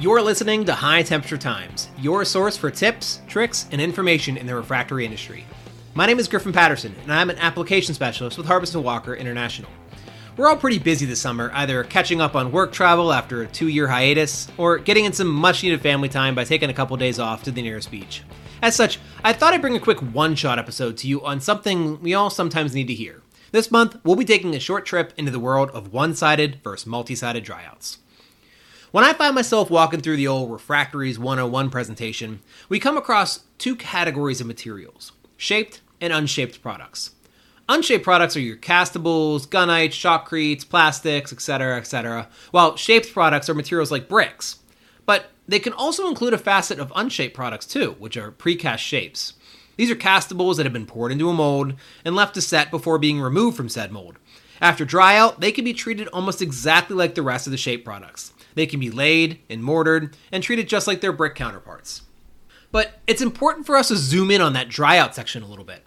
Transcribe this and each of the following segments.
You're listening to High Temperature Times, your source for tips, tricks, and information in the refractory industry. My name is Griffin Patterson, and I'm an application specialist with Harbison Walker International. We're all pretty busy this summer, either catching up on work travel after a two year hiatus, or getting in some much needed family time by taking a couple days off to the nearest beach. As such, I thought I'd bring a quick one shot episode to you on something we all sometimes need to hear. This month, we'll be taking a short trip into the world of one sided versus multi sided dryouts. When I find myself walking through the old Refractories 101 presentation, we come across two categories of materials shaped and unshaped products. Unshaped products are your castables, gunite, shotcretes, plastics, etc., etc., while shaped products are materials like bricks. But they can also include a facet of unshaped products too, which are precast shapes. These are castables that have been poured into a mold and left to set before being removed from said mold. After dry out, they can be treated almost exactly like the rest of the shape products. They can be laid and mortared and treated just like their brick counterparts. But it's important for us to zoom in on that dry out section a little bit.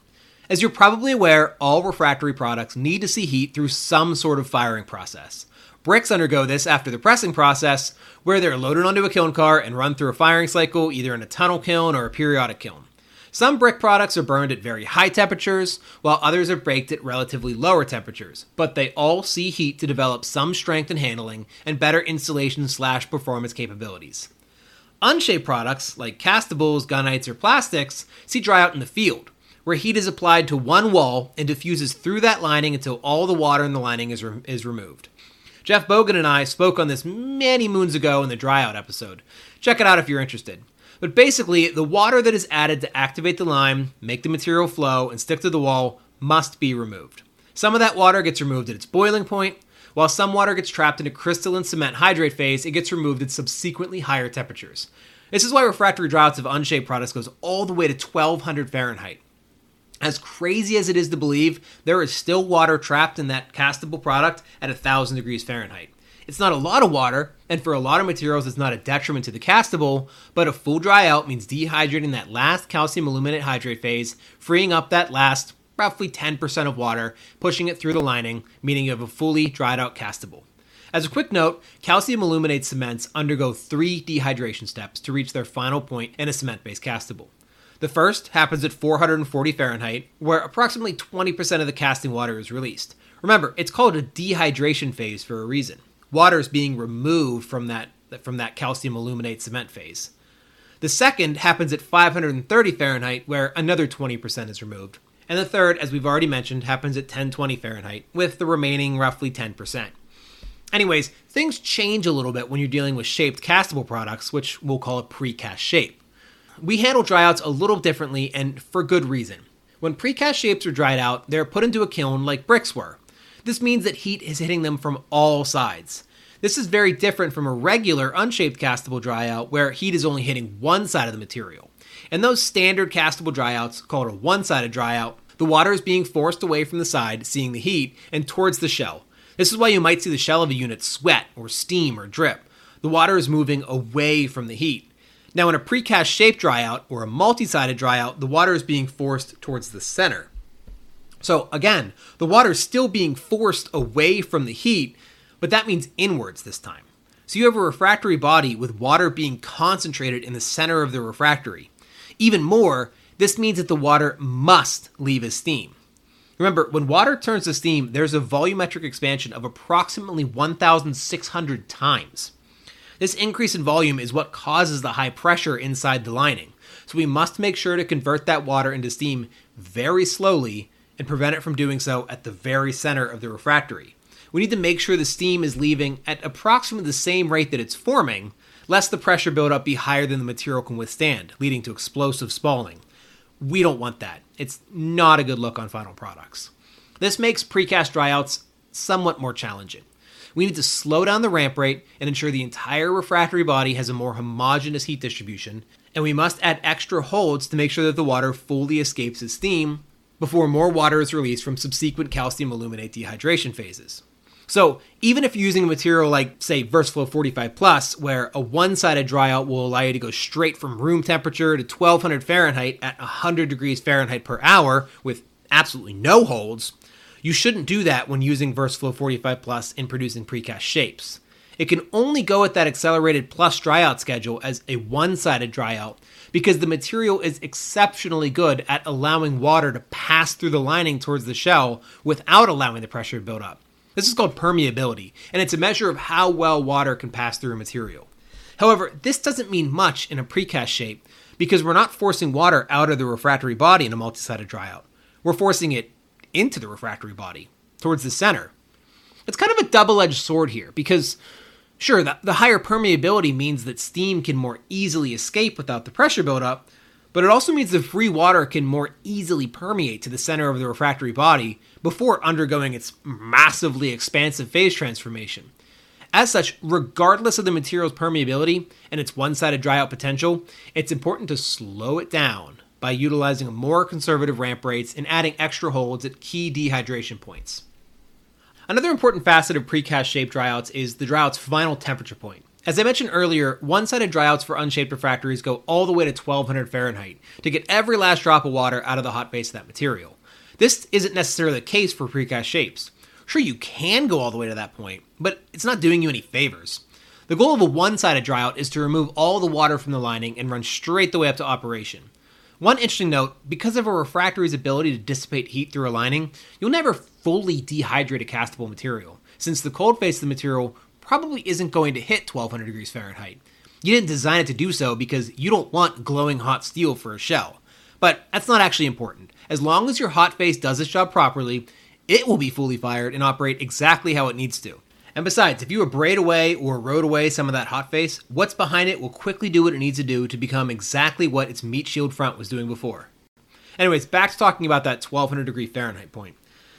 As you're probably aware, all refractory products need to see heat through some sort of firing process. Bricks undergo this after the pressing process, where they're loaded onto a kiln car and run through a firing cycle either in a tunnel kiln or a periodic kiln. Some brick products are burned at very high temperatures, while others are baked at relatively lower temperatures, but they all see heat to develop some strength and handling and better insulation slash performance capabilities. Unshaped products, like castables, gunites, or plastics, see dry out in the field, where heat is applied to one wall and diffuses through that lining until all the water in the lining is, re- is removed. Jeff Bogan and I spoke on this many moons ago in the dry out episode. Check it out if you're interested. But basically, the water that is added to activate the lime, make the material flow, and stick to the wall must be removed. Some of that water gets removed at its boiling point, while some water gets trapped in a crystalline cement hydrate phase, it gets removed at subsequently higher temperatures. This is why refractory dryouts of unshaped products goes all the way to 1200 Fahrenheit. As crazy as it is to believe, there is still water trapped in that castable product at 1000 degrees Fahrenheit. It's not a lot of water, and for a lot of materials, it's not a detriment to the castable, but a full dry out means dehydrating that last calcium aluminate hydrate phase, freeing up that last roughly 10% of water, pushing it through the lining, meaning you have a fully dried out castable. As a quick note, calcium aluminate cements undergo three dehydration steps to reach their final point in a cement based castable. The first happens at 440 Fahrenheit, where approximately 20% of the casting water is released. Remember, it's called a dehydration phase for a reason water is being removed from that from that calcium aluminate cement phase. The second happens at 530 Fahrenheit, where another 20% is removed. And the third, as we've already mentioned, happens at 1020 Fahrenheit, with the remaining roughly 10%. Anyways, things change a little bit when you're dealing with shaped castable products, which we'll call a precast shape. We handle dryouts a little differently and for good reason. When precast shapes are dried out, they're put into a kiln like bricks were, this means that heat is hitting them from all sides. This is very different from a regular unshaped castable dryout where heat is only hitting one side of the material. In those standard castable dryouts, called a one sided dryout, the water is being forced away from the side, seeing the heat, and towards the shell. This is why you might see the shell of a unit sweat or steam or drip. The water is moving away from the heat. Now, in a precast shaped dryout or a multi sided dryout, the water is being forced towards the center. So again, the water is still being forced away from the heat, but that means inwards this time. So you have a refractory body with water being concentrated in the center of the refractory. Even more, this means that the water must leave as steam. Remember, when water turns to steam, there's a volumetric expansion of approximately 1,600 times. This increase in volume is what causes the high pressure inside the lining. So we must make sure to convert that water into steam very slowly and prevent it from doing so at the very center of the refractory. We need to make sure the steam is leaving at approximately the same rate that it's forming, lest the pressure buildup be higher than the material can withstand, leading to explosive spalling. We don't want that. It's not a good look on final products. This makes precast dryouts somewhat more challenging. We need to slow down the ramp rate and ensure the entire refractory body has a more homogeneous heat distribution, and we must add extra holds to make sure that the water fully escapes its steam before more water is released from subsequent calcium aluminate dehydration phases. So, even if you're using a material like, say, VersaFlow 45 Plus, where a one sided dryout will allow you to go straight from room temperature to 1200 Fahrenheit at 100 degrees Fahrenheit per hour with absolutely no holds, you shouldn't do that when using VersaFlow 45 Plus in producing precast shapes. It can only go at that accelerated plus dryout schedule as a one sided dryout because the material is exceptionally good at allowing water to pass through the lining towards the shell without allowing the pressure to build up. This is called permeability, and it's a measure of how well water can pass through a material. However, this doesn't mean much in a precast shape because we're not forcing water out of the refractory body in a multi-sided dryout. We're forcing it into the refractory body, towards the center. It's kind of a double-edged sword here because sure, the, the higher permeability means that steam can more easily escape without the pressure buildup, but it also means the free water can more easily permeate to the center of the refractory body before undergoing its massively expansive phase transformation. As such, regardless of the material's permeability and its one sided dryout potential, it's important to slow it down by utilizing more conservative ramp rates and adding extra holds at key dehydration points. Another important facet of precast shape dryouts is the dryout's final temperature point. As I mentioned earlier, one sided dryouts for unshaped refractories go all the way to 1200 Fahrenheit to get every last drop of water out of the hot face of that material. This isn't necessarily the case for precast shapes. Sure, you can go all the way to that point, but it's not doing you any favors. The goal of a one sided dryout is to remove all the water from the lining and run straight the way up to operation. One interesting note because of a refractory's ability to dissipate heat through a lining, you'll never fully dehydrate a castable material, since the cold face of the material probably isn't going to hit 1200 degrees Fahrenheit. You didn't design it to do so because you don't want glowing hot steel for a shell. But that's not actually important. As long as your hot face does its job properly, it will be fully fired and operate exactly how it needs to. And besides, if you abrade away or erode away some of that hot face, what's behind it will quickly do what it needs to do to become exactly what its meat shield front was doing before. Anyways, back to talking about that 1200 degree Fahrenheit point.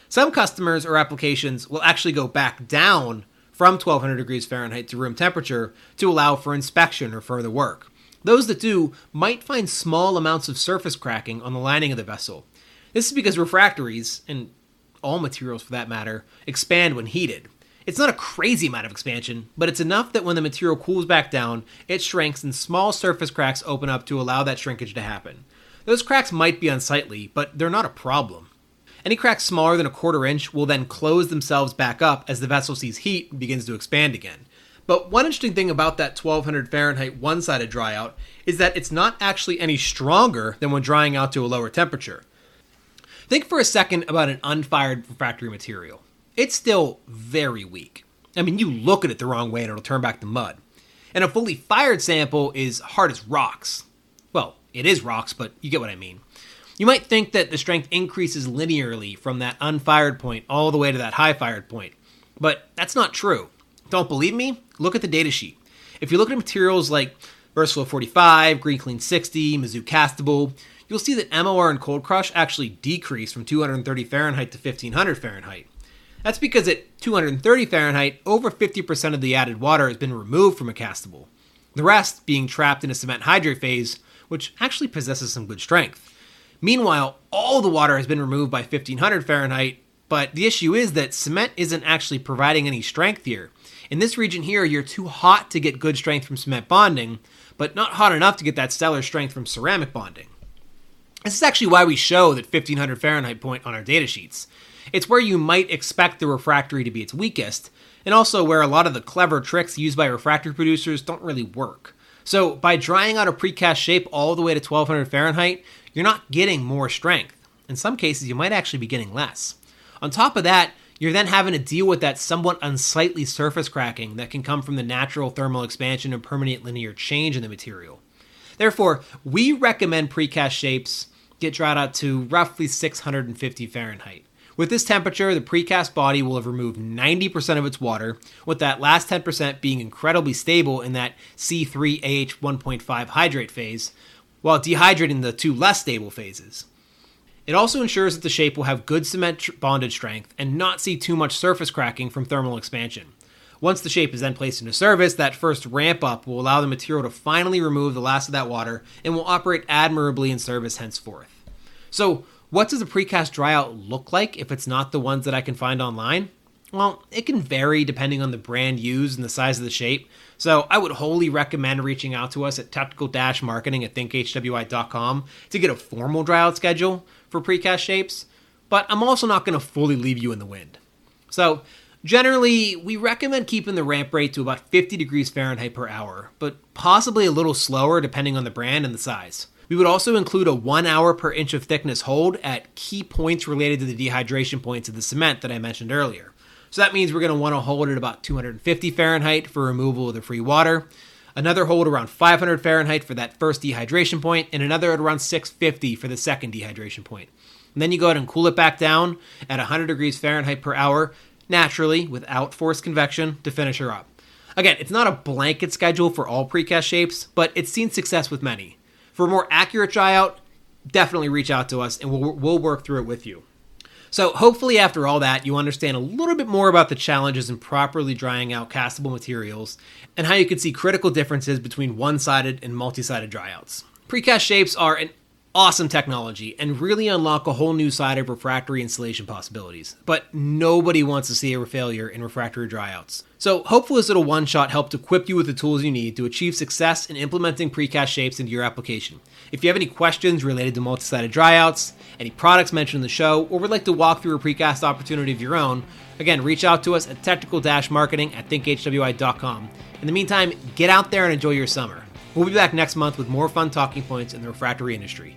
Some customers or applications will actually go back down from 1200 degrees Fahrenheit to room temperature to allow for inspection or further work. Those that do might find small amounts of surface cracking on the lining of the vessel. This is because refractories, and all materials for that matter, expand when heated. It's not a crazy amount of expansion, but it's enough that when the material cools back down, it shrinks and small surface cracks open up to allow that shrinkage to happen. Those cracks might be unsightly, but they're not a problem. Any cracks smaller than a quarter inch will then close themselves back up as the vessel sees heat and begins to expand again. But one interesting thing about that 1200 Fahrenheit one sided dryout is that it's not actually any stronger than when drying out to a lower temperature. Think for a second about an unfired refractory material. It's still very weak. I mean, you look at it the wrong way and it'll turn back to mud. And a fully fired sample is hard as rocks. Well, it is rocks, but you get what I mean. You might think that the strength increases linearly from that unfired point all the way to that high fired point, but that's not true. Don't believe me? Look at the datasheet. If you look at materials like VersaFlow 45, Greenkleen 60, Mizzou Castable, you'll see that MOR and Cold Crush actually decrease from 230 Fahrenheit to 1500 Fahrenheit. That's because at 230 Fahrenheit, over 50% of the added water has been removed from a castable, the rest being trapped in a cement hydrate phase, which actually possesses some good strength. Meanwhile, all the water has been removed by 1500 Fahrenheit, but the issue is that cement isn't actually providing any strength here. In this region here, you're too hot to get good strength from cement bonding, but not hot enough to get that stellar strength from ceramic bonding. This is actually why we show that 1500 Fahrenheit point on our data sheets. It's where you might expect the refractory to be its weakest, and also where a lot of the clever tricks used by refractory producers don't really work. So, by drying out a precast shape all the way to 1200 Fahrenheit, you're not getting more strength. In some cases, you might actually be getting less. On top of that, you're then having to deal with that somewhat unsightly surface cracking that can come from the natural thermal expansion and permanent linear change in the material. Therefore, we recommend precast shapes get dried out to roughly 650 Fahrenheit. With this temperature, the precast body will have removed 90% of its water, with that last 10% being incredibly stable in that C3AH1.5 hydrate phase, while dehydrating the two less stable phases. It also ensures that the shape will have good cement bonded strength and not see too much surface cracking from thermal expansion. Once the shape is then placed into service, that first ramp up will allow the material to finally remove the last of that water and will operate admirably in service henceforth. So, what does a precast dryout look like if it's not the ones that I can find online? Well, it can vary depending on the brand used and the size of the shape. So I would wholly recommend reaching out to us at technical marketing at thinkhwi.com to get a formal dryout schedule for precast shapes. But I'm also not going to fully leave you in the wind. So Generally, we recommend keeping the ramp rate to about 50 degrees Fahrenheit per hour, but possibly a little slower depending on the brand and the size. We would also include a 1 hour per inch of thickness hold at key points related to the dehydration points of the cement that I mentioned earlier. So that means we're going to want to hold at about 250 Fahrenheit for removal of the free water, another hold around 500 Fahrenheit for that first dehydration point, and another at around 650 for the second dehydration point. And then you go ahead and cool it back down at 100 degrees Fahrenheit per hour, naturally, without forced convection, to finish her up. Again, it's not a blanket schedule for all precast shapes, but it's seen success with many. For a more accurate dry out, definitely reach out to us and we'll, we'll work through it with you. So, hopefully, after all that, you understand a little bit more about the challenges in properly drying out castable materials and how you can see critical differences between one sided and multi sided dryouts. Precast shapes are an awesome technology and really unlock a whole new side of refractory installation possibilities. But nobody wants to see a failure in refractory dryouts. So hopefully this little one shot helped equip you with the tools you need to achieve success in implementing precast shapes into your application. If you have any questions related to multi-sided dryouts, any products mentioned in the show, or would like to walk through a precast opportunity of your own, again, reach out to us at technical-marketing at thinkhwi.com. In the meantime, get out there and enjoy your summer. We'll be back next month with more fun talking points in the refractory industry.